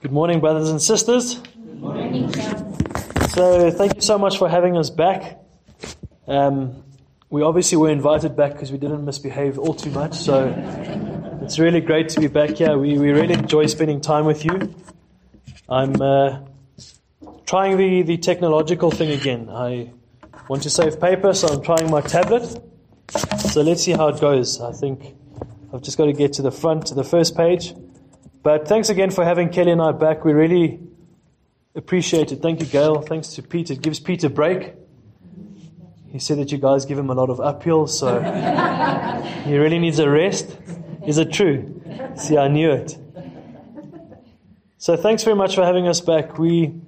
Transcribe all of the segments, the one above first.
Good morning, brothers and sisters. Morning. So, thank you so much for having us back. Um, we obviously were invited back because we didn't misbehave all too much. So, it's really great to be back here. We, we really enjoy spending time with you. I'm uh, trying the, the technological thing again. I want to save paper, so I'm trying my tablet. So, let's see how it goes. I think I've just got to get to the front, to the first page. But thanks again for having Kelly and I back. We really appreciate it. Thank you, Gail. Thanks to Pete. It gives Pete a break. He said that you guys give him a lot of uphill, so he really needs a rest. Is it true? See, I knew it. So thanks very much for having us back. We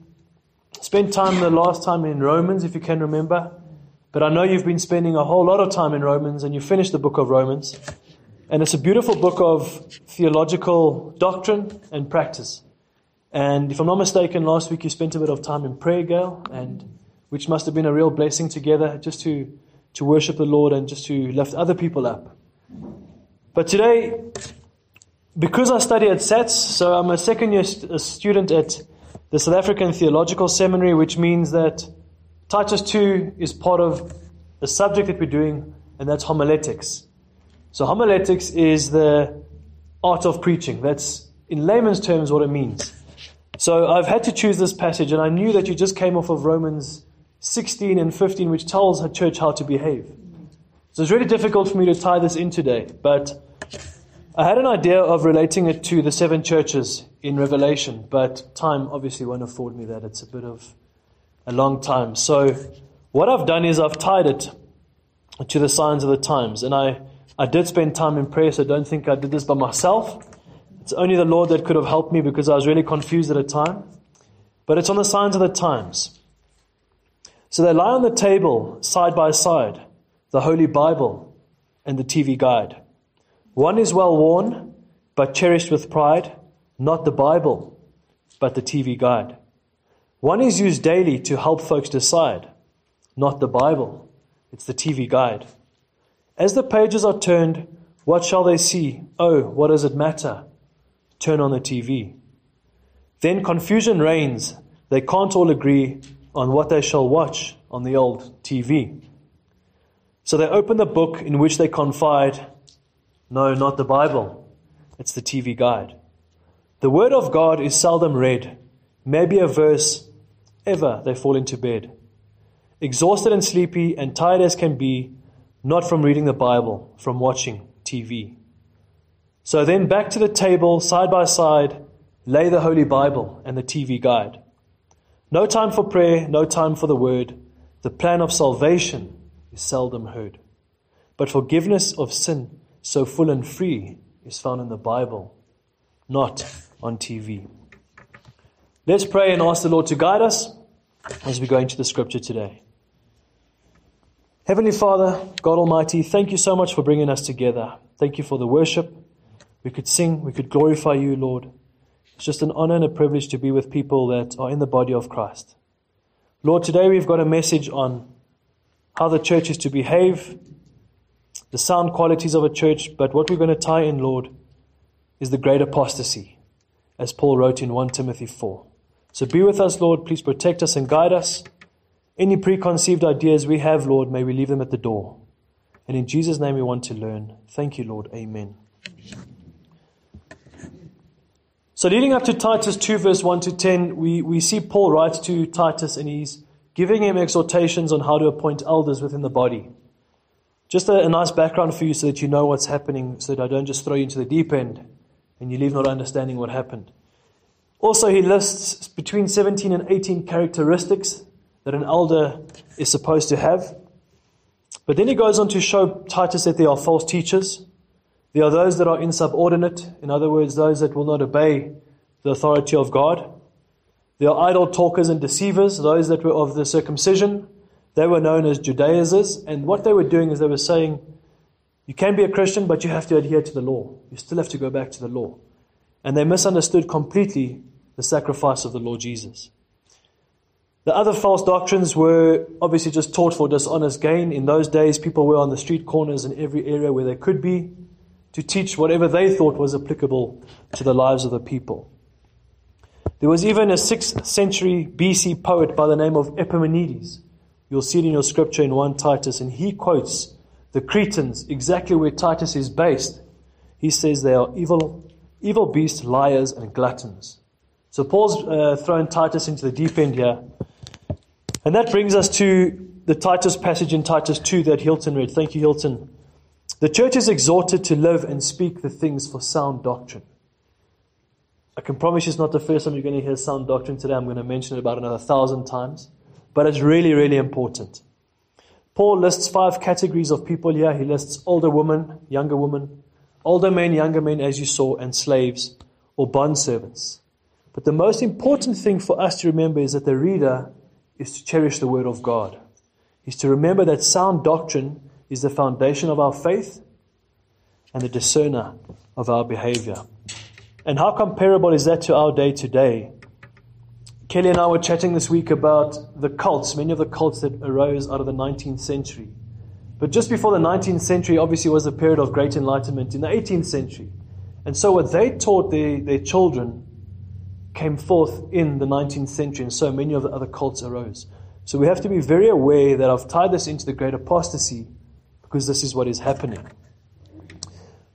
spent time the last time in Romans, if you can remember. But I know you've been spending a whole lot of time in Romans, and you finished the book of Romans. And it's a beautiful book of theological doctrine and practice. And if I'm not mistaken, last week you spent a bit of time in prayer, Gail, and which must have been a real blessing together just to, to worship the Lord and just to lift other people up. But today, because I study at SATS, so I'm a second year st- student at the South African Theological Seminary, which means that Titus 2 is part of the subject that we're doing, and that's homiletics. So, homiletics is the art of preaching. That's, in layman's terms, what it means. So, I've had to choose this passage, and I knew that you just came off of Romans 16 and 15, which tells a church how to behave. So, it's really difficult for me to tie this in today, but I had an idea of relating it to the seven churches in Revelation, but time obviously won't afford me that. It's a bit of a long time. So, what I've done is I've tied it to the signs of the times, and I I did spend time in prayer, so don't think I did this by myself. It's only the Lord that could have helped me because I was really confused at a time. But it's on the signs of the times. So they lie on the table side by side the Holy Bible and the TV guide. One is well worn, but cherished with pride, not the Bible, but the TV guide. One is used daily to help folks decide, not the Bible, it's the TV guide. As the pages are turned, what shall they see? Oh, what does it matter? Turn on the TV. Then confusion reigns. They can't all agree on what they shall watch on the old TV. So they open the book in which they confide no, not the Bible. It's the TV guide. The Word of God is seldom read. Maybe a verse, ever they fall into bed. Exhausted and sleepy and tired as can be, not from reading the Bible, from watching TV. So then back to the table, side by side, lay the Holy Bible and the TV guide. No time for prayer, no time for the word. The plan of salvation is seldom heard. But forgiveness of sin, so full and free, is found in the Bible, not on TV. Let's pray and ask the Lord to guide us as we go into the scripture today. Heavenly Father, God Almighty, thank you so much for bringing us together. Thank you for the worship. We could sing, we could glorify you, Lord. It's just an honor and a privilege to be with people that are in the body of Christ. Lord, today we've got a message on how the church is to behave, the sound qualities of a church, but what we're going to tie in, Lord, is the great apostasy, as Paul wrote in 1 Timothy 4. So be with us, Lord. Please protect us and guide us. Any preconceived ideas we have, Lord, may we leave them at the door. And in Jesus' name we want to learn. Thank you, Lord. Amen. So, leading up to Titus 2, verse 1 to 10, we, we see Paul writes to Titus and he's giving him exhortations on how to appoint elders within the body. Just a, a nice background for you so that you know what's happening, so that I don't just throw you into the deep end and you leave not understanding what happened. Also, he lists between 17 and 18 characteristics that an elder is supposed to have. But then he goes on to show Titus that there are false teachers. There are those that are insubordinate, in other words, those that will not obey the authority of God. There are idle talkers and deceivers, those that were of the circumcision. They were known as Judaizers, and what they were doing is they were saying, You can be a Christian, but you have to adhere to the law. You still have to go back to the law. And they misunderstood completely the sacrifice of the Lord Jesus. The other false doctrines were obviously just taught for dishonest gain. In those days, people were on the street corners in every area where they could be to teach whatever they thought was applicable to the lives of the people. There was even a 6th century BC poet by the name of Epimenides. You'll see it in your scripture in 1 Titus, and he quotes the Cretans exactly where Titus is based. He says they are evil, evil beasts, liars, and gluttons. So Paul's uh, thrown Titus into the deep end here. And that brings us to the Titus passage in Titus 2 that Hilton read. Thank you, Hilton. The church is exhorted to live and speak the things for sound doctrine. I can promise you it's not the first time you're going to hear sound doctrine today. I'm going to mention it about another thousand times. But it's really, really important. Paul lists five categories of people here. He lists older women, younger women, older men, younger men, as you saw, and slaves or bondservants. But the most important thing for us to remember is that the reader is to cherish the Word of God, is to remember that sound doctrine is the foundation of our faith and the discerner of our behavior. And how comparable is that to our day to day? Kelly and I were chatting this week about the cults, many of the cults that arose out of the 19th century. But just before the 19th century, obviously, was a period of great enlightenment in the 18th century. And so, what they taught their, their children came forth in the 19th century, and so many of the other cults arose. So, we have to be very aware that I've tied this into the great apostasy because this is what is happening.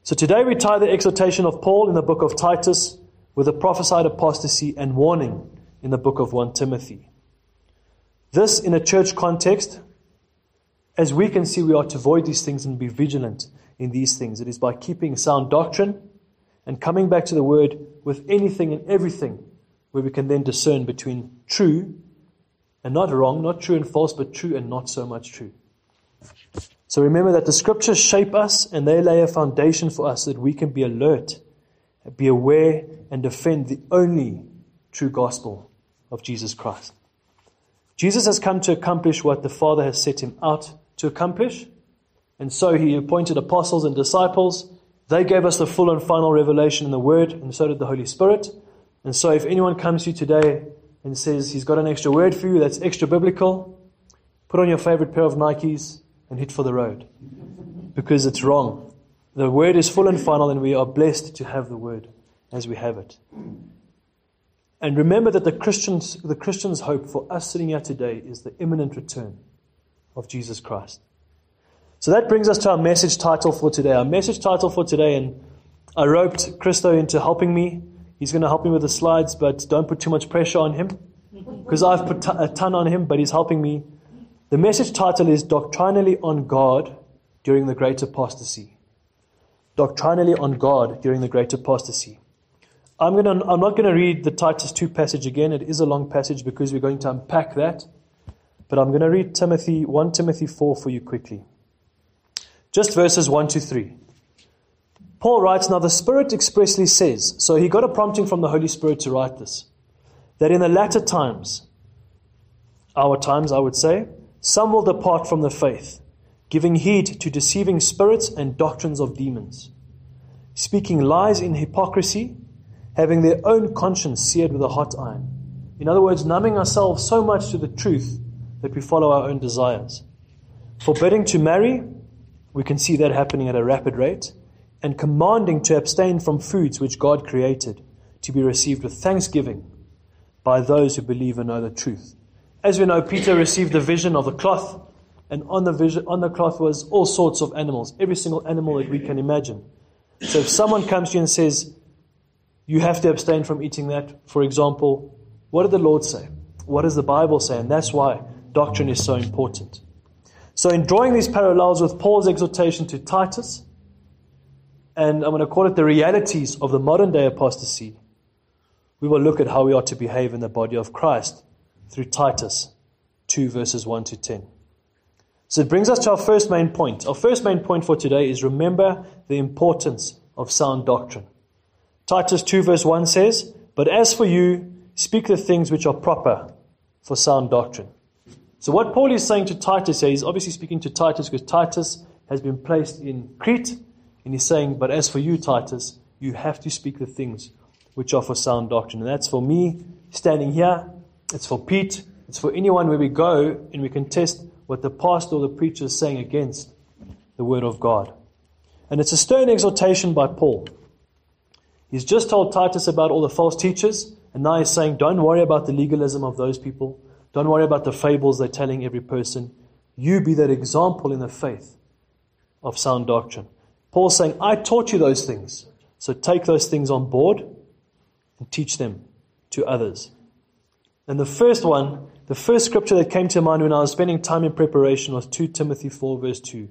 So, today we tie the exhortation of Paul in the book of Titus with the prophesied apostasy and warning in the book of 1 Timothy. This, in a church context, as we can see, we are to avoid these things and be vigilant in these things. It is by keeping sound doctrine and coming back to the word with anything and everything where we can then discern between true and not wrong, not true and false, but true and not so much true. So remember that the scriptures shape us and they lay a foundation for us that we can be alert, be aware, and defend the only true gospel of Jesus Christ. Jesus has come to accomplish what the Father has set him out to accomplish. And so he appointed apostles and disciples. They gave us the full and final revelation in the Word, and so did the Holy Spirit. And so if anyone comes to you today and says he's got an extra word for you that's extra biblical, put on your favorite pair of Nikes and hit for the road. Because it's wrong. The Word is full and final, and we are blessed to have the Word as we have it. And remember that the Christians, the Christian's hope for us sitting here today is the imminent return of Jesus Christ. So that brings us to our message title for today. Our message title for today, and I roped Christo into helping me. He's going to help me with the slides, but don't put too much pressure on him because I've put a ton on him, but he's helping me. The message title is Doctrinally on God during the Great Apostasy. Doctrinally on God during the Great Apostasy. I'm, gonna, I'm not going to read the Titus 2 passage again. It is a long passage because we're going to unpack that. But I'm going to read Timothy 1 Timothy 4 for you quickly. Just verses 1 to 3. Paul writes, Now the Spirit expressly says, so he got a prompting from the Holy Spirit to write this, that in the latter times, our times, I would say, some will depart from the faith, giving heed to deceiving spirits and doctrines of demons, speaking lies in hypocrisy, having their own conscience seared with a hot iron. In other words, numbing ourselves so much to the truth that we follow our own desires. Forbidding to marry, we can see that happening at a rapid rate, and commanding to abstain from foods which God created to be received with thanksgiving by those who believe and know the truth. As we know, Peter received the vision of the cloth, and on the, vision, on the cloth was all sorts of animals, every single animal that we can imagine. So if someone comes to you and says, you have to abstain from eating that, for example, what did the Lord say? What does the Bible say? And that's why doctrine is so important. So, in drawing these parallels with Paul's exhortation to Titus, and I'm going to call it the realities of the modern day apostasy, we will look at how we are to behave in the body of Christ through Titus 2, verses 1 to 10. So it brings us to our first main point. Our first main point for today is remember the importance of sound doctrine. Titus 2, verse 1 says, But as for you, speak the things which are proper for sound doctrine. So, what Paul is saying to Titus here, he's obviously speaking to Titus because Titus has been placed in Crete, and he's saying, But as for you, Titus, you have to speak the things which are for sound doctrine. And that's for me standing here, it's for Pete, it's for anyone where we go and we can test what the pastor or the preacher is saying against the Word of God. And it's a stern exhortation by Paul. He's just told Titus about all the false teachers And now he's saying, don't worry about the legalism of those people. Don't worry about the fables they're telling every person. You be that example in the faith of sound doctrine. Paul's saying, I taught you those things. So take those things on board and teach them to others. And the first one, the first scripture that came to mind when I was spending time in preparation was 2 Timothy 4, verse 2.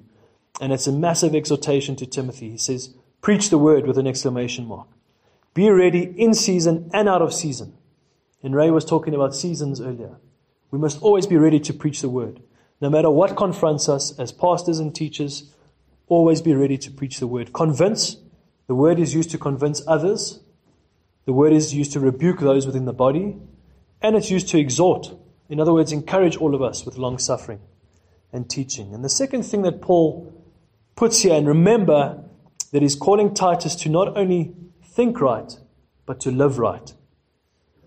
And it's a massive exhortation to Timothy. He says, Preach the word with an exclamation mark. Be ready in season and out of season. And Ray was talking about seasons earlier. We must always be ready to preach the word. No matter what confronts us as pastors and teachers, always be ready to preach the word. Convince. The word is used to convince others. The word is used to rebuke those within the body. And it's used to exhort. In other words, encourage all of us with long suffering and teaching. And the second thing that Paul puts here, and remember that he's calling Titus to not only think right, but to live right.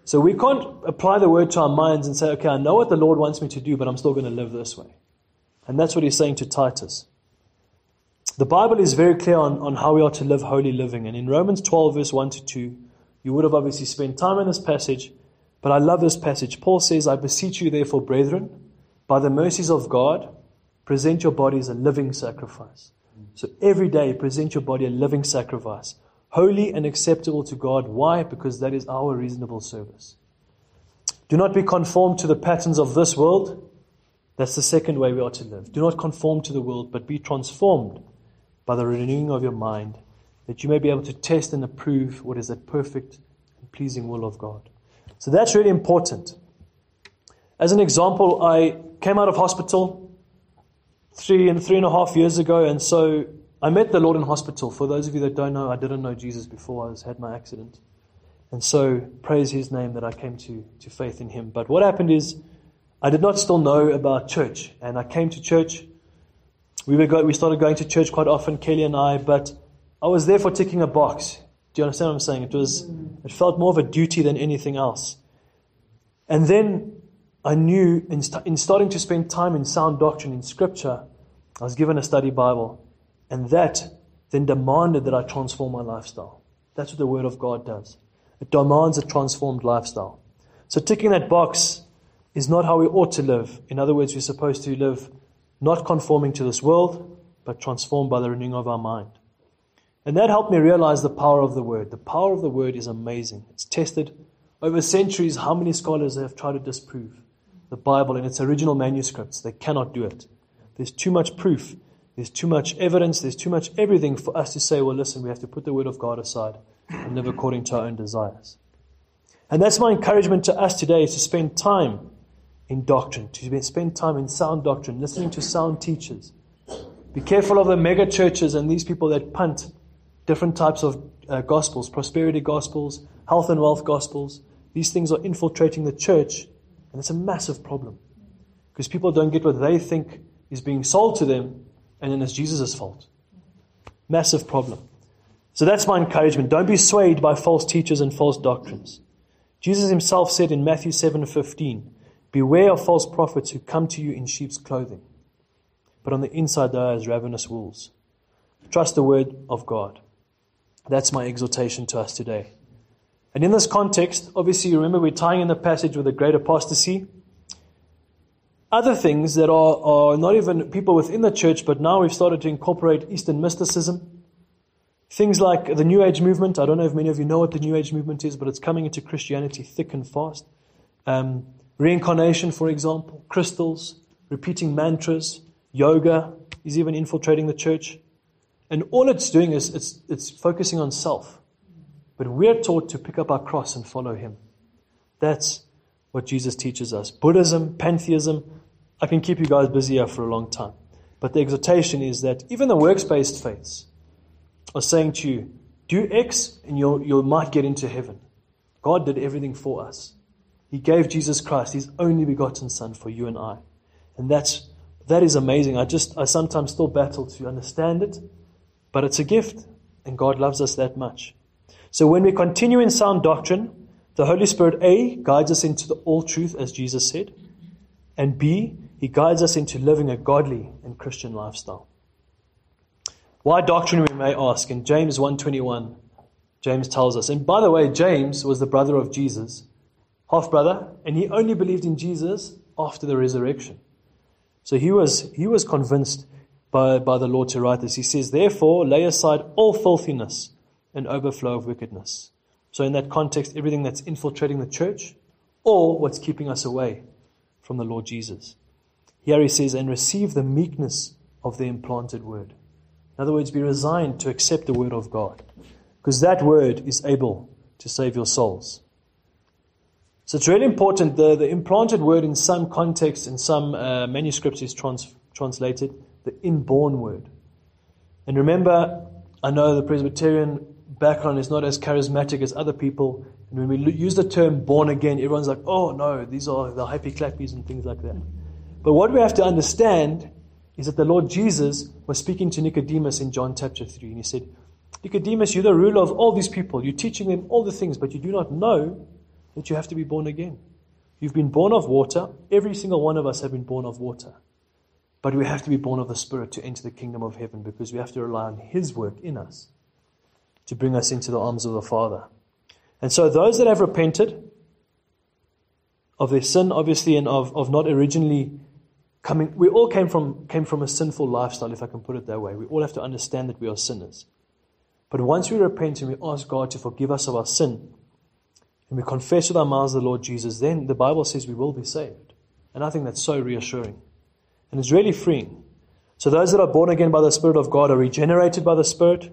So we can't apply the word to our minds and say, okay, I know what the Lord wants me to do, but I'm still going to live this way. And that's what he's saying to Titus. The Bible is very clear on, on how we are to live holy living. And in Romans 12, verse 1 to 2, you would have obviously spent time in this passage, but I love this passage. Paul says, I beseech you, therefore, brethren, by the mercies of God, present your body as a living sacrifice. So every day, present your body a living sacrifice, holy and acceptable to God. Why? Because that is our reasonable service. Do not be conformed to the patterns of this world. That's the second way we are to live. Do not conform to the world, but be transformed by the renewing of your mind, that you may be able to test and approve what is that perfect and pleasing will of God. So that's really important. As an example, I came out of hospital three and three and a half years ago, and so I met the Lord in hospital. For those of you that don't know, I didn't know Jesus before I had my accident. And so, praise his name that I came to, to faith in him. But what happened is, I did not still know about church. And I came to church. We, were go, we started going to church quite often, Kelly and I, but I was there for ticking a box. Do you understand what I'm saying? It, was, it felt more of a duty than anything else. And then I knew in, st- in starting to spend time in sound doctrine in Scripture, I was given a study Bible. And that then demanded that I transform my lifestyle. That's what the Word of God does. It demands a transformed lifestyle. So ticking that box is not how we ought to live. In other words, we're supposed to live not conforming to this world, but transformed by the renewing of our mind. And that helped me realize the power of the Word. The power of the Word is amazing. It's tested over centuries. How many scholars have tried to disprove the Bible in its original manuscripts? They cannot do it. There's too much proof there's too much evidence, there's too much everything for us to say, well, listen, we have to put the word of God aside and live according to our own desires. And that's my encouragement to us today is to spend time in doctrine, to spend time in sound doctrine, listening to sound teachers. Be careful of the mega churches and these people that punt different types of uh, gospels, prosperity gospels, health and wealth gospels. These things are infiltrating the church, and it's a massive problem because people don't get what they think is being sold to them and then it's Jesus' fault. Massive problem. So that's my encouragement. Don't be swayed by false teachers and false doctrines. Jesus himself said in Matthew 7:15, "Beware of false prophets who come to you in sheep's clothing, but on the inside they are as ravenous wolves." Trust the word of God. That's my exhortation to us today. And in this context, obviously, you remember we're tying in the passage with a great apostasy other things that are, are not even people within the church, but now we've started to incorporate Eastern mysticism. Things like the New Age movement. I don't know if many of you know what the New Age movement is, but it's coming into Christianity thick and fast. Um, reincarnation, for example, crystals, repeating mantras, yoga is even infiltrating the church. And all it's doing is it's, it's focusing on self. But we're taught to pick up our cross and follow Him. That's what Jesus teaches us. Buddhism, pantheism, I can keep you guys busy here for a long time. But the exhortation is that even the works based faiths are saying to you, do X and you'll, you might get into heaven. God did everything for us. He gave Jesus Christ, His only begotten Son, for you and I. And that's, that is amazing. I just, I sometimes still battle to understand it, but it's a gift, and God loves us that much. So when we continue in sound doctrine, the Holy Spirit, A, guides us into the all truth, as Jesus said, and B, he guides us into living a godly and Christian lifestyle. Why doctrine, we may ask. In James 1.21, James tells us. And by the way, James was the brother of Jesus. Half brother, and he only believed in Jesus after the resurrection. So he was, he was convinced by, by the Lord to write this. He says, Therefore, lay aside all filthiness and overflow of wickedness. So, in that context, everything that's infiltrating the church or what's keeping us away from the Lord Jesus. Here he says, And receive the meekness of the implanted word. In other words, be resigned to accept the word of God, because that word is able to save your souls. So it's really important. The, the implanted word in some contexts, in some uh, manuscripts, is trans, translated the inborn word. And remember, I know the Presbyterian background is not as charismatic as other people. And when we use the term born again, everyone's like, oh no, these are the happy clappies and things like that. But what we have to understand is that the Lord Jesus was speaking to Nicodemus in John chapter 3. And he said, Nicodemus, you're the ruler of all these people. You're teaching them all the things, but you do not know that you have to be born again. You've been born of water. Every single one of us have been born of water. But we have to be born of the Spirit to enter the kingdom of heaven because we have to rely on His work in us to bring us into the arms of the Father. And so, those that have repented of their sin, obviously, and of, of not originally coming, we all came from, came from a sinful lifestyle, if I can put it that way. We all have to understand that we are sinners. But once we repent and we ask God to forgive us of our sin, and we confess with our mouths the Lord Jesus, then the Bible says we will be saved. And I think that's so reassuring. And it's really freeing. So those that are born again by the Spirit of God are regenerated by the Spirit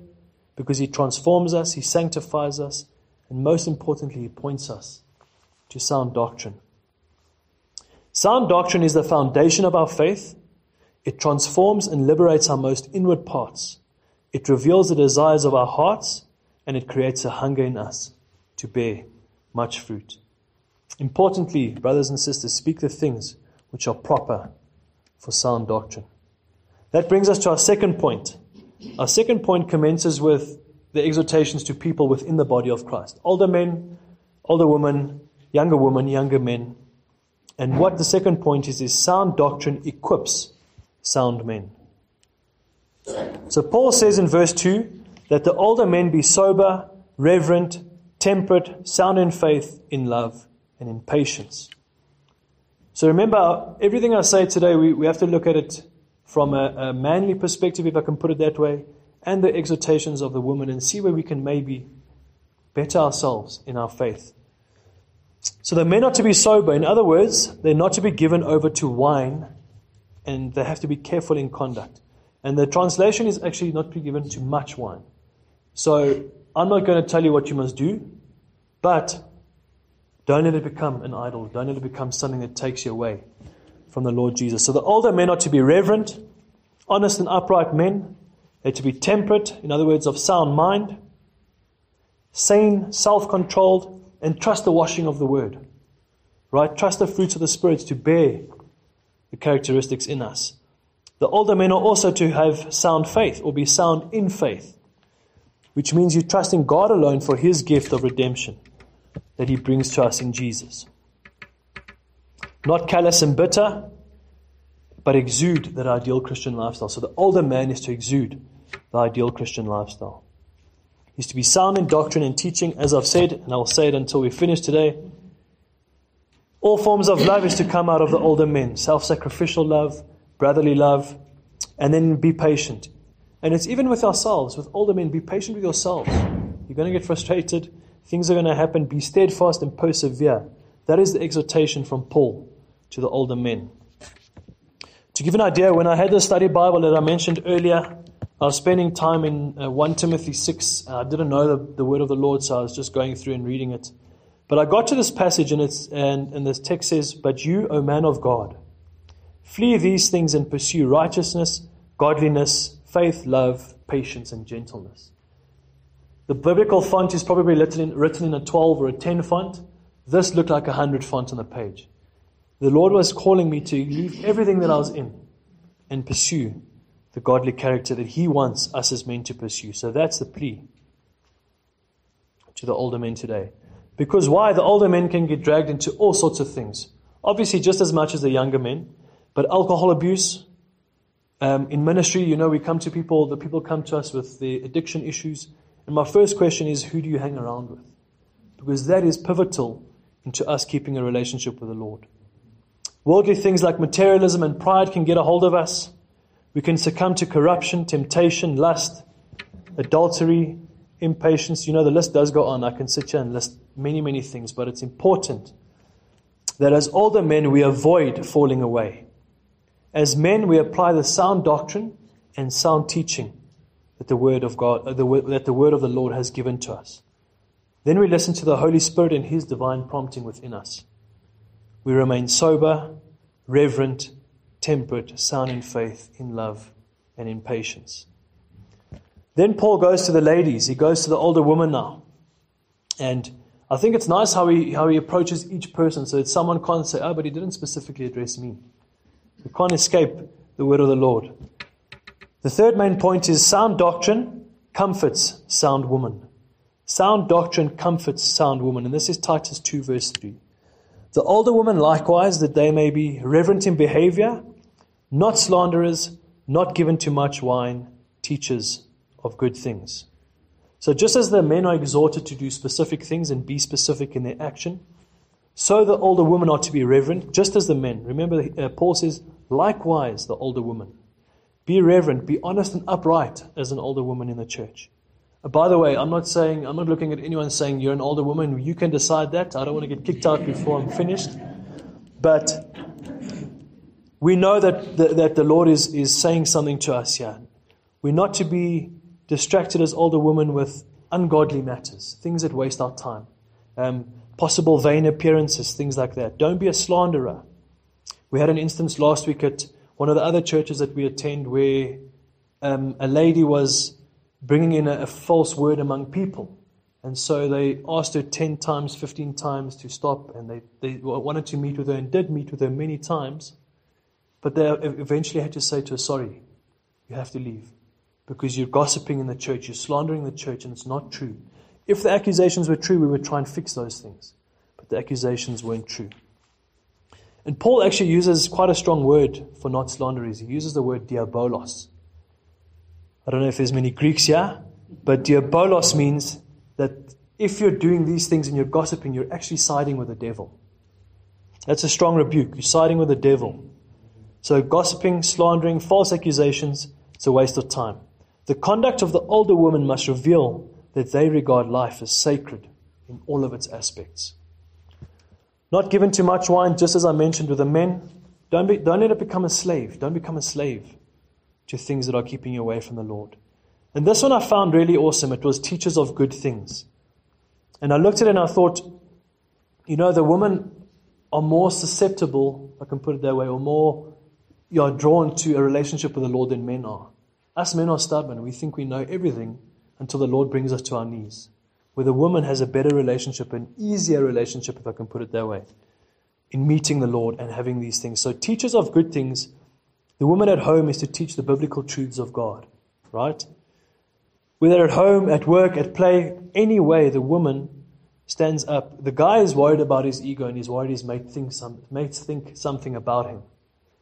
because He transforms us, He sanctifies us, and most importantly, He points us to sound doctrine. Sound doctrine is the foundation of our faith. It transforms and liberates our most inward parts. It reveals the desires of our hearts, and it creates a hunger in us to bear much fruit. Importantly, brothers and sisters, speak the things which are proper for sound doctrine. That brings us to our second point. Our second point commences with the exhortations to people within the body of Christ older men, older women, younger women, younger men. And what the second point is, is sound doctrine equips sound men. So Paul says in verse 2 that the older men be sober, reverent, temperate, sound in faith, in love, and in patience. So remember, everything I say today, we, we have to look at it from a, a manly perspective, if I can put it that way, and the exhortations of the woman, and see where we can maybe better ourselves in our faith. So the men are to be sober. In other words, they're not to be given over to wine, and they have to be careful in conduct. And the translation is actually not to be given to much wine. So I'm not going to tell you what you must do, but don't let it become an idol. Don't let it become something that takes you away from the Lord Jesus. So the older men are to be reverent, honest, and upright men. They're to be temperate, in other words, of sound mind, sane, self controlled, and trust the washing of the word. Right? Trust the fruits of the Spirit to bear the characteristics in us. The older men are also to have sound faith or be sound in faith, which means you trust in God alone for his gift of redemption that he brings to us in Jesus. Not callous and bitter, but exude that ideal Christian lifestyle. So the older man is to exude the ideal Christian lifestyle. He's to be sound in doctrine and teaching, as I've said, and I'll say it until we finish today. All forms of love is to come out of the older men self sacrificial love, brotherly love, and then be patient. And it's even with ourselves, with older men, be patient with yourselves. You're going to get frustrated. Things are going to happen. Be steadfast and persevere. That is the exhortation from Paul to the older men. To give an idea, when I had the study Bible that I mentioned earlier, I was spending time in uh, 1 Timothy 6. I didn't know the, the word of the Lord, so I was just going through and reading it. But I got to this passage, and, it's, and, and this text says, But you, O man of God, flee these things and pursue righteousness, godliness, faith, love, patience, and gentleness. The biblical font is probably written in, a 12 or a 10 font. This looked like a 100 font on the page. The Lord was calling me to leave everything that I was in and pursue the godly character that He wants us as men to pursue. So that's the plea to the older men today. Because why? The older men can get dragged into all sorts of things. Obviously, just as much as the younger men. But alcohol abuse, um, in ministry, you know, we come to people, the people come to us with the addiction issues. And my first question is who do you hang around with? Because that is pivotal into us keeping a relationship with the Lord. Worldly things like materialism and pride can get a hold of us. We can succumb to corruption, temptation, lust, adultery, impatience. You know, the list does go on. I can sit here and list many, many things, but it's important that as older men we avoid falling away. As men, we apply the sound doctrine and sound teaching that the word of God, uh, that the word of the Lord has given to us. Then we listen to the Holy Spirit and His divine prompting within us. We remain sober, reverent, temperate, sound in faith, in love, and in patience. Then Paul goes to the ladies. He goes to the older woman now. And I think it's nice how he, how he approaches each person so that someone can't say, oh, but he didn't specifically address me. We can't escape the word of the Lord. The third main point is sound doctrine comforts sound woman. Sound doctrine comforts sound woman. And this is Titus 2, verse 3. The older woman likewise, that they may be reverent in behavior, not slanderers, not given to much wine, teachers of good things. So, just as the men are exhorted to do specific things and be specific in their action, so the older women are to be reverent, just as the men. Remember, uh, Paul says, likewise, the older woman. Be reverent, be honest and upright as an older woman in the church. Uh, by the way, I'm not saying, I'm not looking at anyone saying you're an older woman. You can decide that. I don't want to get kicked out before I'm finished. But we know that the, that the Lord is, is saying something to us here. We're not to be distracted as older women with ungodly matters, things that waste our time, um, possible vain appearances, things like that. Don't be a slanderer. We had an instance last week at one of the other churches that we attend where um, a lady was bringing in a, a false word among people. And so they asked her 10 times, 15 times to stop, and they, they wanted to meet with her and did meet with her many times. But they eventually had to say to her, Sorry, you have to leave because you're gossiping in the church, you're slandering the church, and it's not true. If the accusations were true, we would try and fix those things. But the accusations weren't true. And Paul actually uses quite a strong word for not slanderers. He uses the word diabolos. I don't know if there's many Greeks here, but diabolos means that if you're doing these things and you're gossiping, you're actually siding with the devil. That's a strong rebuke. You're siding with the devil. So, gossiping, slandering, false accusations, it's a waste of time. The conduct of the older woman must reveal that they regard life as sacred in all of its aspects. Not given too much wine, just as I mentioned with the men. Don't, be, don't let it become a slave. Don't become a slave to things that are keeping you away from the Lord. And this one I found really awesome. It was teachers of good things. And I looked at it and I thought, you know, the women are more susceptible, if I can put it that way, or more you are drawn to a relationship with the Lord than men are. Us men are stubborn. We think we know everything until the Lord brings us to our knees. Where the woman has a better relationship, an easier relationship, if I can put it that way, in meeting the Lord and having these things. So, teachers of good things, the woman at home is to teach the biblical truths of God, right? Whether at home, at work, at play, any way the woman stands up. The guy is worried about his ego and he's worried his mate thinks some, mates think something about him.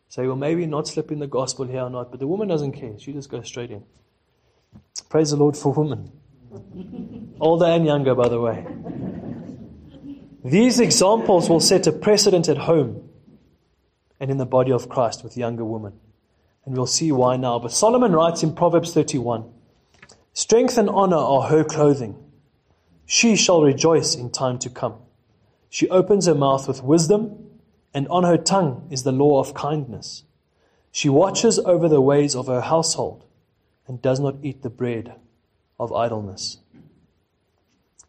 Say, well, maybe not slip in the gospel here or not, but the woman doesn't care. She just goes straight in. Praise the Lord for women. Older and younger, by the way. These examples will set a precedent at home and in the body of Christ with younger women. And we'll see why now. But Solomon writes in Proverbs 31 Strength and honor are her clothing. She shall rejoice in time to come. She opens her mouth with wisdom and on her tongue is the law of kindness. She watches over the ways of her household and does not eat the bread of idleness.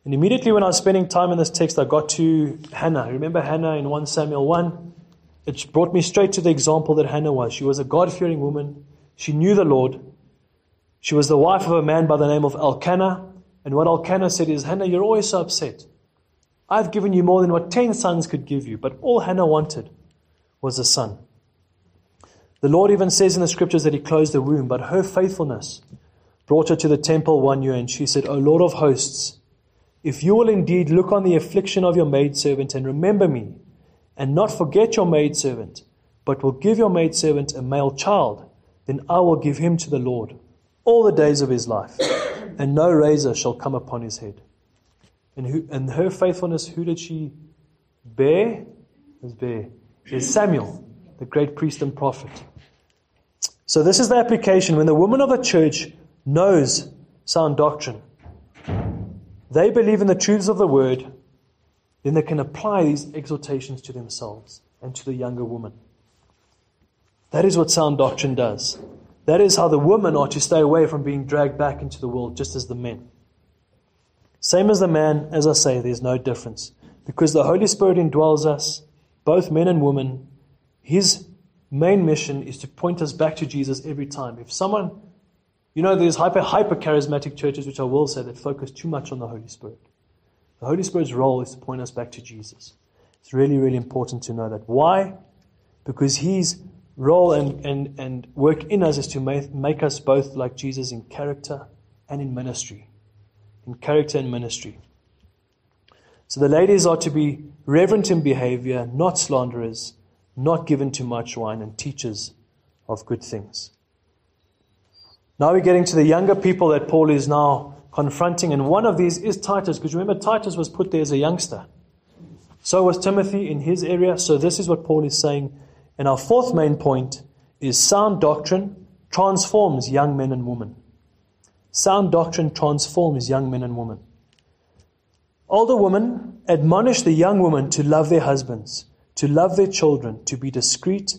And immediately when I was spending time in this text, I got to Hannah. Remember Hannah in 1 Samuel 1? It brought me straight to the example that Hannah was. She was a God fearing woman. She knew the Lord. She was the wife of a man by the name of Elkanah. And what Elkanah said is, Hannah, you're always so upset. I've given you more than what ten sons could give you, but all Hannah wanted was a son. The Lord even says in the scriptures that He closed the womb, but her faithfulness brought her to the temple one year, and she said, O Lord of hosts, if you will indeed look on the affliction of your maidservant and remember me, and not forget your maidservant, but will give your maidservant a male child, then I will give him to the Lord all the days of his life, and no razor shall come upon his head. And, who, and her faithfulness, who did she bear, is bear, is Samuel, the great priest and prophet. So this is the application. When the woman of a church knows sound doctrine, they believe in the truths of the word, then they can apply these exhortations to themselves and to the younger woman. That is what sound doctrine does. That is how the women are to stay away from being dragged back into the world, just as the men. Same as the man, as I say, there's no difference. Because the Holy Spirit indwells us, both men and women, his main mission is to point us back to Jesus every time. If someone, you know, there's hyper, hyper charismatic churches, which I will say, that focus too much on the Holy Spirit. The Holy Spirit's role is to point us back to Jesus. It's really, really important to know that. Why? Because his role and, and, and work in us is to make, make us both like Jesus in character and in ministry. In character and ministry. So the ladies are to be reverent in behavior, not slanderers, not given to much wine, and teachers of good things. Now we're getting to the younger people that Paul is now confronting, and one of these is Titus, because remember, Titus was put there as a youngster. So was Timothy in his area. So this is what Paul is saying. And our fourth main point is sound doctrine transforms young men and women. Sound doctrine transforms young men and women. Older women admonish the young women to love their husbands, to love their children, to be discreet,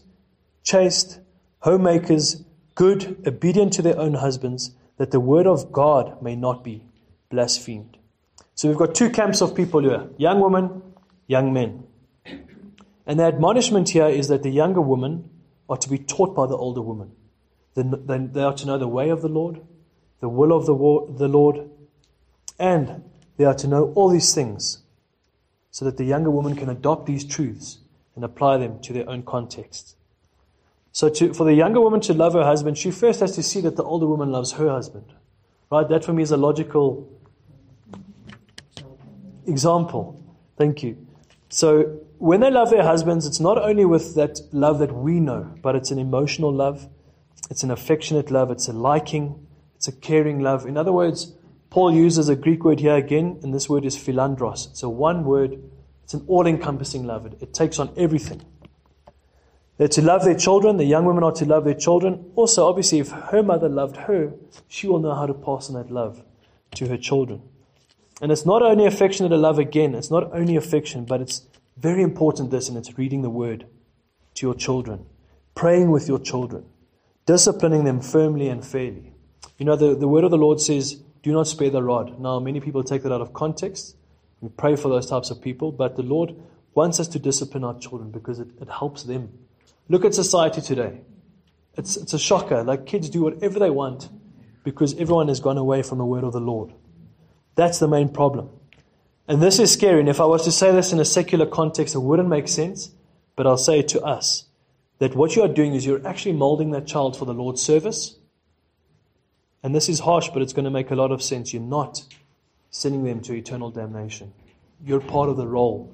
chaste, homemakers, good, obedient to their own husbands, that the word of God may not be blasphemed. So we've got two camps of people here young women, young men. And the admonishment here is that the younger women are to be taught by the older woman. They are to know the way of the Lord, the will of the Lord, and they are to know all these things so that the younger woman can adopt these truths and apply them to their own context. So, to, for the younger woman to love her husband, she first has to see that the older woman loves her husband. Right? That for me is a logical example. Thank you. So, when they love their husbands, it's not only with that love that we know, but it's an emotional love, it's an affectionate love, it's a liking, it's a caring love. In other words, Paul uses a Greek word here again, and this word is philandros. It's a one word, it's an all encompassing love. It, it takes on everything. They're to love their children, the young women are to love their children. Also, obviously, if her mother loved her, she will know how to pass on that love to her children. And it's not only affectionate a love again, it's not only affection, but it's very important this, and it's reading the word to your children, praying with your children, disciplining them firmly and fairly. You know, the, the word of the Lord says, do not spare the rod. Now, many people take that out of context. We pray for those types of people, but the Lord wants us to discipline our children because it, it helps them. Look at society today. It's, it's a shocker. Like kids do whatever they want because everyone has gone away from the word of the Lord. That's the main problem. And this is scary. And if I was to say this in a secular context, it wouldn't make sense. But I'll say it to us that what you are doing is you're actually molding that child for the Lord's service and this is harsh, but it's going to make a lot of sense. You're not sending them to eternal damnation. You're part of the role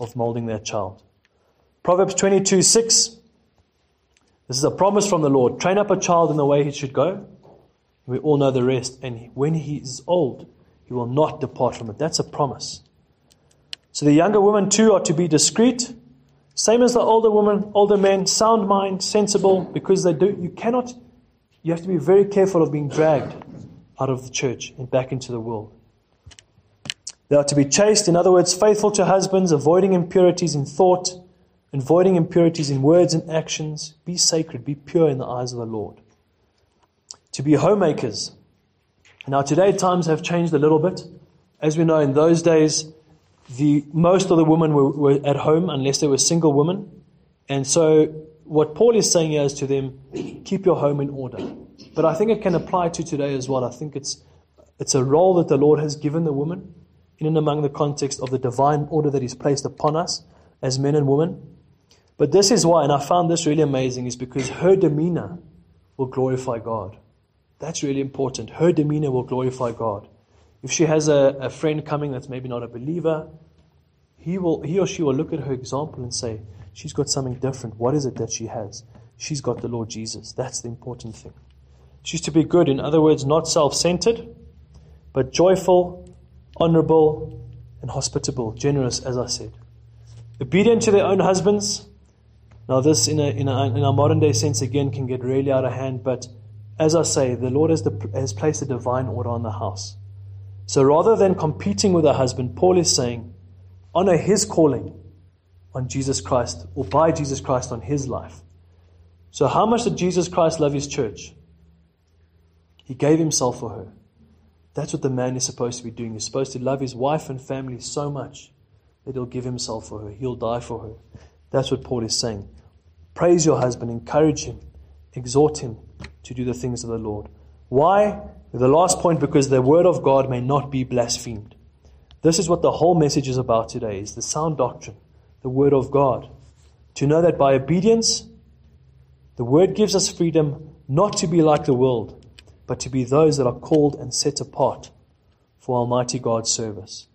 of molding that child. Proverbs 22 6. This is a promise from the Lord. Train up a child in the way he should go. We all know the rest. And when he is old, he will not depart from it. That's a promise. So the younger women too are to be discreet. Same as the older woman, older men, sound mind, sensible, because they do you cannot you have to be very careful of being dragged out of the church and back into the world. They are to be chaste, in other words, faithful to husbands, avoiding impurities in thought, avoiding impurities in words and actions. Be sacred, be pure in the eyes of the Lord. To be homemakers. Now, today times have changed a little bit. As we know, in those days, the most of the women were, were at home unless they were single women. And so what Paul is saying here is to them, keep your home in order. But I think it can apply to today as well. I think it's, it's a role that the Lord has given the woman in and among the context of the divine order that He's placed upon us as men and women. But this is why, and I found this really amazing, is because her demeanor will glorify God. That's really important. Her demeanor will glorify God. If she has a, a friend coming that's maybe not a believer, he, will, he or she will look at her example and say, She's got something different. What is it that she has? She's got the Lord Jesus. That's the important thing. She's to be good, in other words, not self centered, but joyful, honorable, and hospitable, generous, as I said. Obedient to their own husbands. Now, this in a, in a, in a modern day sense again can get really out of hand, but as I say, the Lord has, the, has placed a divine order on the house. So rather than competing with a husband, Paul is saying, honor his calling on Jesus Christ or by Jesus Christ on his life. So, how much did Jesus Christ love his church? He gave himself for her. That's what the man is supposed to be doing. He's supposed to love his wife and family so much that he'll give himself for her. He'll die for her. That's what Paul is saying. Praise your husband, encourage him, exhort him to do the things of the Lord. Why? The last point, because the word of God may not be blasphemed. This is what the whole message is about today, is the sound doctrine, the word of God. To know that by obedience, the word gives us freedom not to be like the world, but to be those that are called and set apart for Almighty God's service.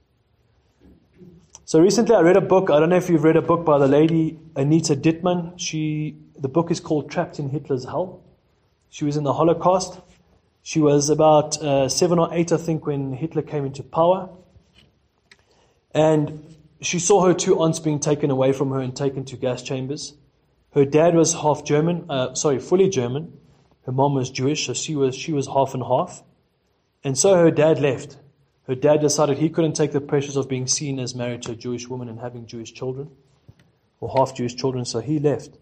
So recently I read a book. I don't know if you've read a book by the lady Anita Dittman. She, the book is called Trapped in Hitler's Hell. She was in the Holocaust. She was about uh, seven or eight, I think, when Hitler came into power. And she saw her two aunts being taken away from her and taken to gas chambers. Her dad was half German, uh, sorry, fully German. Her mom was Jewish, so she was, she was half and half. And so her dad left. Her dad decided he couldn't take the pressures of being seen as married to a Jewish woman and having Jewish children, or half Jewish children, so he left.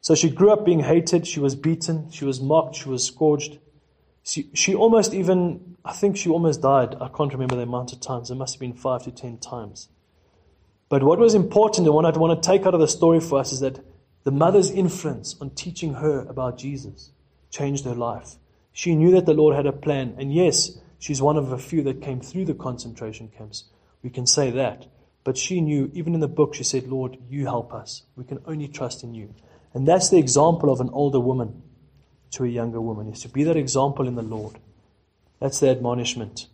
So she grew up being hated, she was beaten, she was mocked, she was scourged. She, she almost even, I think she almost died. I can't remember the amount of times. It must have been five to ten times. But what was important and what I want to take out of the story for us is that the mother's influence on teaching her about Jesus changed her life. She knew that the Lord had a plan. And yes, she's one of a few that came through the concentration camps. We can say that. But she knew, even in the book, she said, Lord, you help us. We can only trust in you. And that's the example of an older woman to a younger woman, is to be that example in the Lord. That's the admonishment.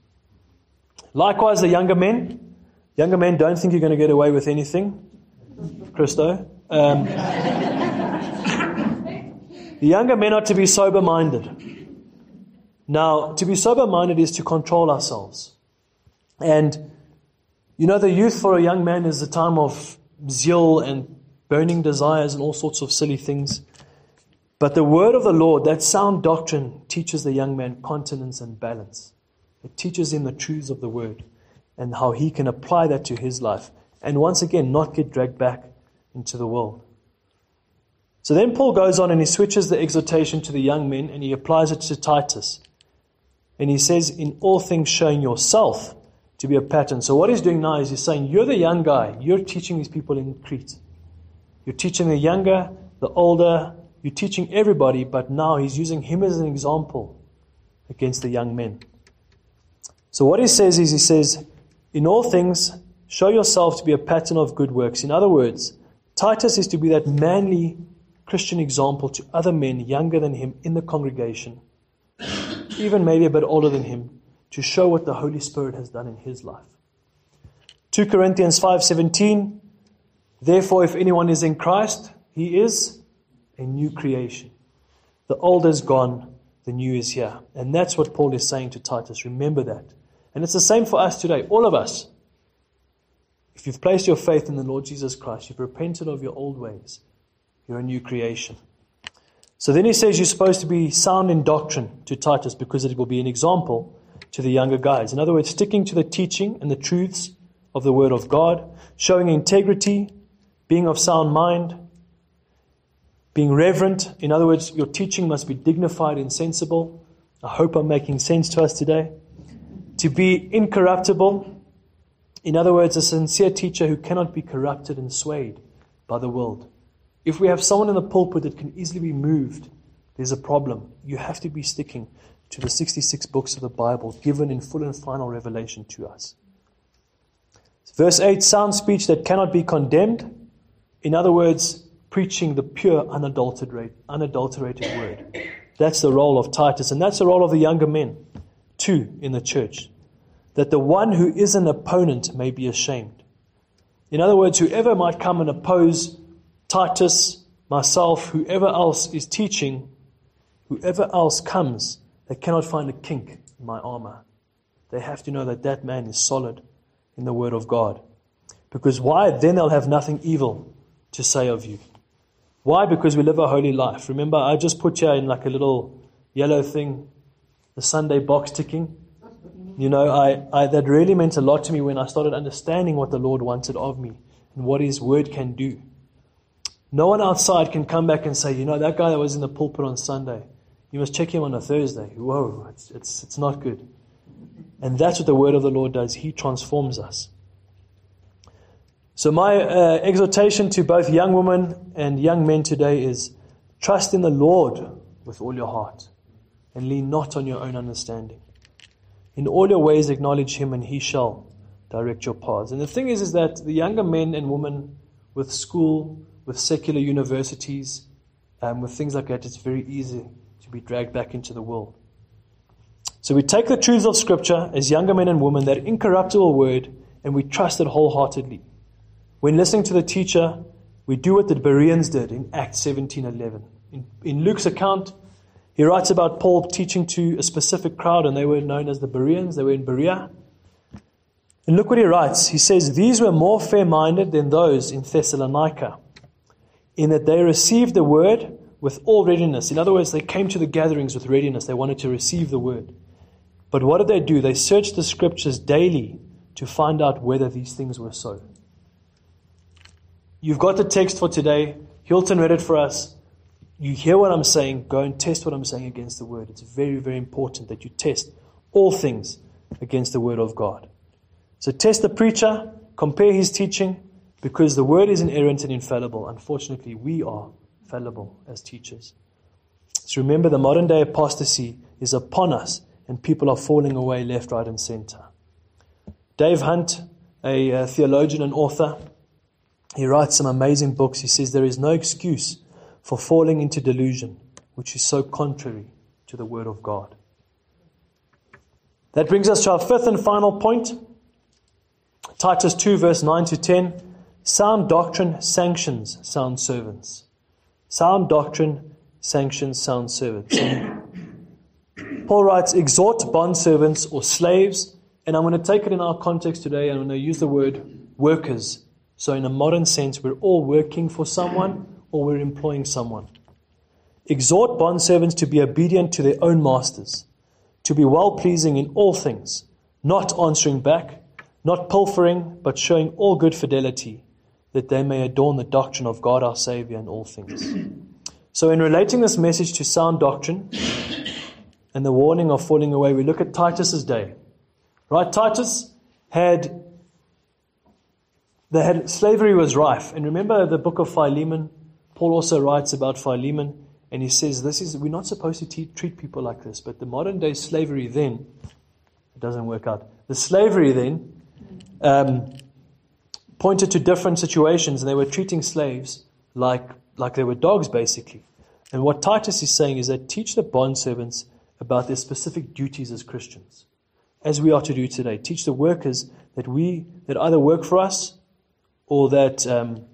Likewise, the younger men. Younger men don't think you're going to get away with anything. Christo. Um, the younger men are to be sober minded. Now, to be sober minded is to control ourselves. And, you know, the youth for a young man is a time of zeal and burning desires and all sorts of silly things. But the word of the Lord, that sound doctrine, teaches the young man continence and balance. It teaches him the truths of the word and how he can apply that to his life. And once again, not get dragged back into the world. So then Paul goes on and he switches the exhortation to the young men and he applies it to Titus. And he says, In all things, showing yourself to be a pattern. So what he's doing now is he's saying, You're the young guy. You're teaching these people in Crete. You're teaching the younger, the older, you're teaching everybody, but now he's using him as an example against the young men. So what he says is, he says, In all things, show yourself to be a pattern of good works. In other words, Titus is to be that manly Christian example to other men younger than him in the congregation, even maybe a bit older than him, to show what the Holy Spirit has done in his life. 2 Corinthians 5:17 Therefore if anyone is in Christ, he is a new creation. The old is gone, the new is here. And that's what Paul is saying to Titus. Remember that. And it's the same for us today, all of us. If you've placed your faith in the Lord Jesus Christ, you've repented of your old ways, you're a new creation. So then he says you're supposed to be sound in doctrine to Titus because it will be an example to the younger guys. In other words, sticking to the teaching and the truths of the Word of God, showing integrity, being of sound mind, being reverent. In other words, your teaching must be dignified and sensible. I hope I'm making sense to us today. To be incorruptible. In other words, a sincere teacher who cannot be corrupted and swayed by the world. If we have someone in the pulpit that can easily be moved, there's a problem. You have to be sticking to the 66 books of the Bible given in full and final revelation to us. Verse 8 sound speech that cannot be condemned. In other words, preaching the pure, unadulterated, unadulterated word. That's the role of Titus, and that's the role of the younger men, too, in the church. That the one who is an opponent may be ashamed. In other words, whoever might come and oppose Titus, myself, whoever else is teaching, whoever else comes, they cannot find a kink in my armor. They have to know that that man is solid in the Word of God. Because why? Then they'll have nothing evil to say of you. Why? Because we live a holy life. Remember, I just put you in like a little yellow thing, the Sunday box ticking. You know, I, I, that really meant a lot to me when I started understanding what the Lord wanted of me and what His Word can do. No one outside can come back and say, you know, that guy that was in the pulpit on Sunday, you must check him on a Thursday. Whoa, it's, it's, it's not good. And that's what the Word of the Lord does. He transforms us. So, my uh, exhortation to both young women and young men today is trust in the Lord with all your heart and lean not on your own understanding. In all your ways, acknowledge him, and he shall direct your paths. And the thing is, is that the younger men and women with school, with secular universities, um, with things like that, it's very easy to be dragged back into the world. So we take the truths of Scripture as younger men and women, that incorruptible word, and we trust it wholeheartedly. When listening to the teacher, we do what the Bereans did in Acts 17:11. In, in Luke's account, he writes about Paul teaching to a specific crowd, and they were known as the Bereans. They were in Berea. And look what he writes. He says, These were more fair minded than those in Thessalonica, in that they received the word with all readiness. In other words, they came to the gatherings with readiness. They wanted to receive the word. But what did they do? They searched the scriptures daily to find out whether these things were so. You've got the text for today. Hilton read it for us you hear what I'm saying, go and test what I'm saying against the word. It's very, very important that you test all things against the word of God. So test the preacher, compare his teaching, because the word is inerrant and infallible. Unfortunately, we are fallible as teachers. So remember, the modern day apostasy is upon us, and people are falling away left, right, and center. Dave Hunt, a, a theologian and author, he writes some amazing books. He says there is no excuse for falling into delusion, which is so contrary to the Word of God. That brings us to our fifth and final point Titus 2, verse 9 to 10. Sound doctrine sanctions sound servants. Sound doctrine sanctions sound servants. Paul writes, Exhort bondservants or slaves, and I'm going to take it in our context today, and I'm going to use the word workers. So, in a modern sense, we're all working for someone or we're employing someone. Exhort bondservants to be obedient to their own masters, to be well pleasing in all things, not answering back, not pilfering, but showing all good fidelity, that they may adorn the doctrine of God our Savior in all things. So, in relating this message to sound doctrine and the warning of falling away, we look at Titus's day. Right? Titus had, they had slavery was rife. And remember the book of Philemon? Paul also writes about Philemon, and he says, "This is we're not supposed to te- treat people like this." But the modern day slavery then it doesn't work out. The slavery then um, pointed to different situations, and they were treating slaves like like they were dogs, basically. And what Titus is saying is that teach the bond servants about their specific duties as Christians, as we are to do today. Teach the workers that we that either work for us or that um,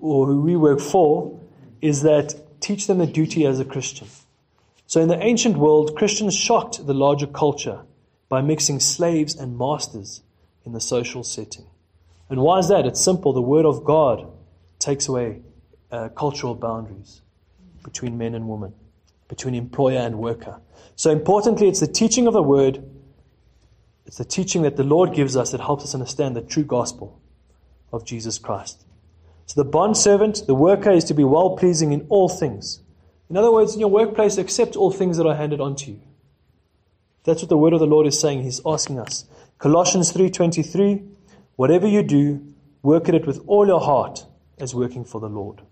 or who we work for is that teach them the duty as a Christian. So in the ancient world, Christians shocked the larger culture by mixing slaves and masters in the social setting. And why is that? It's simple. The Word of God takes away uh, cultural boundaries between men and women, between employer and worker. So importantly, it's the teaching of the Word, it's the teaching that the Lord gives us that helps us understand the true gospel of Jesus Christ. So the bond servant, the worker, is to be well pleasing in all things. In other words, in your workplace, accept all things that are handed on to you. That's what the word of the Lord is saying. He's asking us. Colossians 3:23, whatever you do, work at it with all your heart as working for the Lord.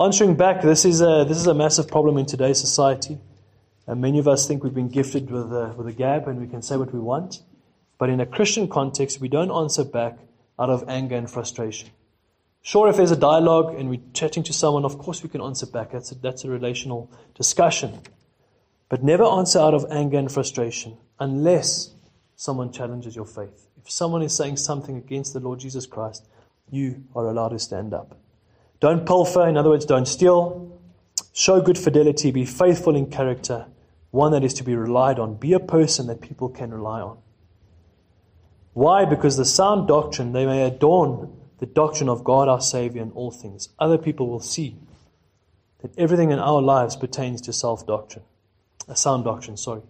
Answering back, this is a, this is a massive problem in today's society. And many of us think we've been gifted with a, with a gab and we can say what we want. But in a Christian context, we don't answer back out of anger and frustration. Sure, if there's a dialogue and we're chatting to someone, of course we can answer back. That's a, that's a relational discussion. But never answer out of anger and frustration unless someone challenges your faith. If someone is saying something against the Lord Jesus Christ, you are allowed to stand up. Don't pilfer, in other words, don't steal. Show good fidelity, be faithful in character, one that is to be relied on. Be a person that people can rely on. Why? Because the sound doctrine, they may adorn the doctrine of God our Savior in all things. Other people will see that everything in our lives pertains to self doctrine, a sound doctrine, sorry.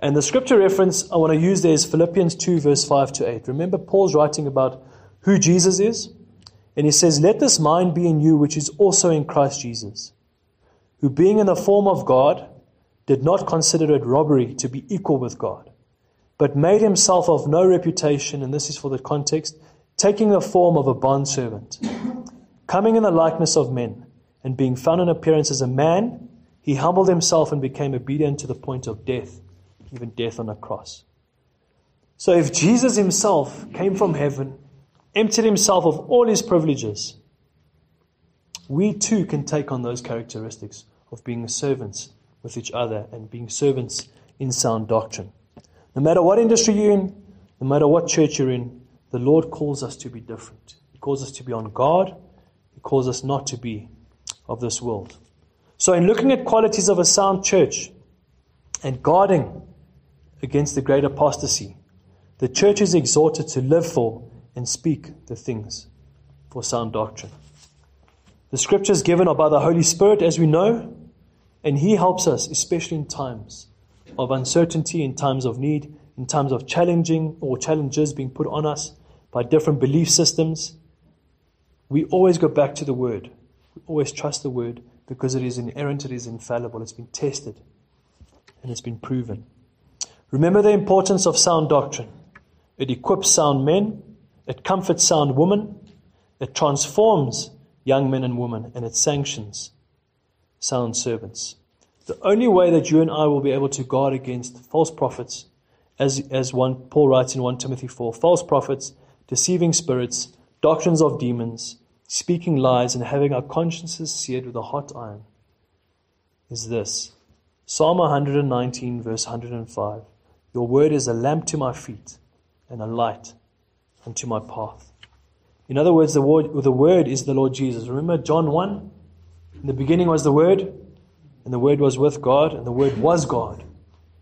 And the scripture reference I want to use there is Philippians 2, verse 5 to 8. Remember, Paul's writing about who Jesus is? And he says, Let this mind be in you, which is also in Christ Jesus, who being in the form of God, did not consider it robbery to be equal with God, but made himself of no reputation, and this is for the context, taking the form of a bondservant, coming in the likeness of men, and being found in appearance as a man, he humbled himself and became obedient to the point of death, even death on a cross. So if Jesus himself came from heaven, emptied himself of all his privileges, we too can take on those characteristics of being servants with each other and being servants in sound doctrine. No matter what industry you're in, no matter what church you're in, the Lord calls us to be different. He calls us to be on guard. He calls us not to be of this world. So, in looking at qualities of a sound church and guarding against the great apostasy, the church is exhorted to live for and speak the things for sound doctrine. The scriptures given are by the Holy Spirit, as we know, and He helps us, especially in times of uncertainty, in times of need, in times of challenging or challenges being put on us by different belief systems, we always go back to the Word. We always trust the Word because it is inerrant, it is infallible, it's been tested, and it's been proven. Remember the importance of sound doctrine. It equips sound men, it comforts sound women, it transforms young men and women, and it sanctions sound servants. The only way that you and I will be able to guard against false prophets, as, as one, Paul writes in 1 Timothy 4, false prophets deceiving spirits, doctrines of demons, speaking lies, and having our consciences seared with a hot iron is this Psalm 119, verse 105 Your word is a lamp to my feet and a light unto my path. In other words, the word, the word is the Lord Jesus. Remember John 1? In the beginning was the Word, and the Word was with God, and the Word was God.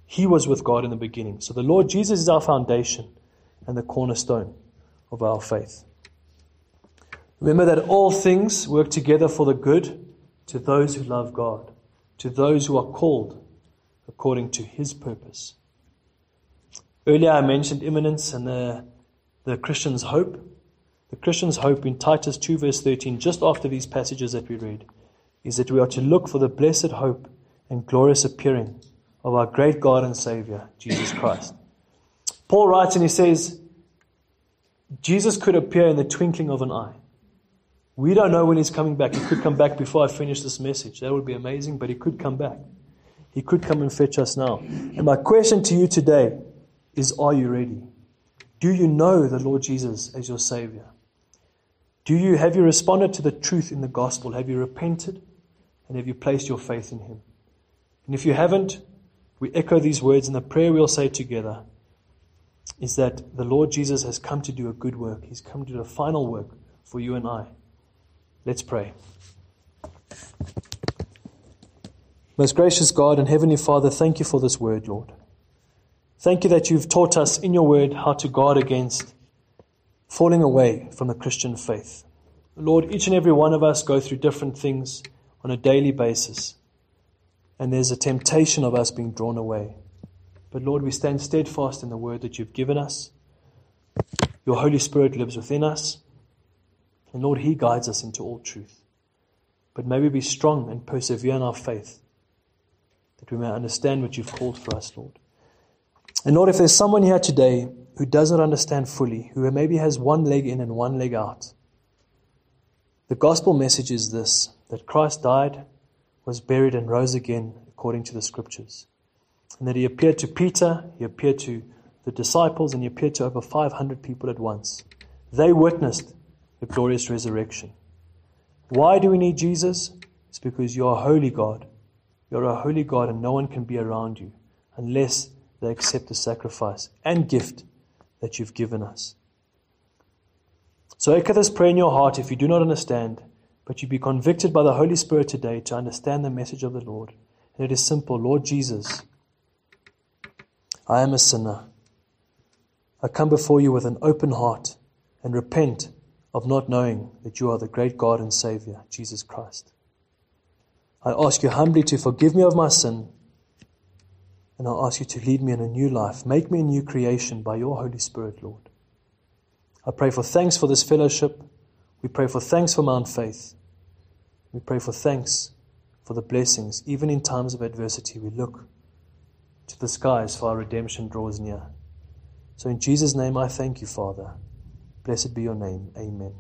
He was with God in the beginning. So the Lord Jesus is our foundation and the cornerstone of our faith. Remember that all things work together for the good to those who love God, to those who are called according to his purpose. Earlier I mentioned imminence and the, the Christian's hope. The Christian's hope in Titus 2, verse 13, just after these passages that we read, is that we are to look for the blessed hope and glorious appearing of our great God and Savior, Jesus Christ. Paul writes and he says, Jesus could appear in the twinkling of an eye. We don't know when he's coming back. He could come back before I finish this message. That would be amazing, but he could come back. He could come and fetch us now. And my question to you today is Are you ready? Do you know the Lord Jesus as your Savior? Do you have you responded to the truth in the gospel? Have you repented? And have you placed your faith in Him? And if you haven't, we echo these words in the prayer we'll say together is that the Lord Jesus has come to do a good work. He's come to do a final work for you and I. Let's pray. Most gracious God and Heavenly Father, thank you for this word, Lord. Thank you that you've taught us in your word how to guard against falling away from the Christian faith. Lord, each and every one of us go through different things on a daily basis, and there's a temptation of us being drawn away. But Lord, we stand steadfast in the word that you've given us. Your Holy Spirit lives within us. And Lord, He guides us into all truth. But may we be strong and persevere in our faith, that we may understand what you've called for us, Lord. And Lord, if there's someone here today who does not understand fully, who maybe has one leg in and one leg out, the gospel message is this that Christ died, was buried, and rose again according to the scriptures and that he appeared to Peter, he appeared to the disciples, and he appeared to over 500 people at once. They witnessed the glorious resurrection. Why do we need Jesus? It's because you are a holy God. You're a holy God, and no one can be around you unless they accept the sacrifice and gift that you've given us. So echo this prayer in your heart if you do not understand, but you be convicted by the Holy Spirit today to understand the message of the Lord. And it is simple Lord Jesus, I am a sinner. I come before you with an open heart and repent of not knowing that you are the great God and Savior, Jesus Christ. I ask you humbly to forgive me of my sin, and I ask you to lead me in a new life. Make me a new creation by your Holy Spirit, Lord. I pray for thanks for this fellowship. We pray for thanks for Mount Faith. We pray for thanks for the blessings. Even in times of adversity, we look to the skies for our redemption draws near. So in Jesus' name I thank you, Father. Blessed be your name. Amen.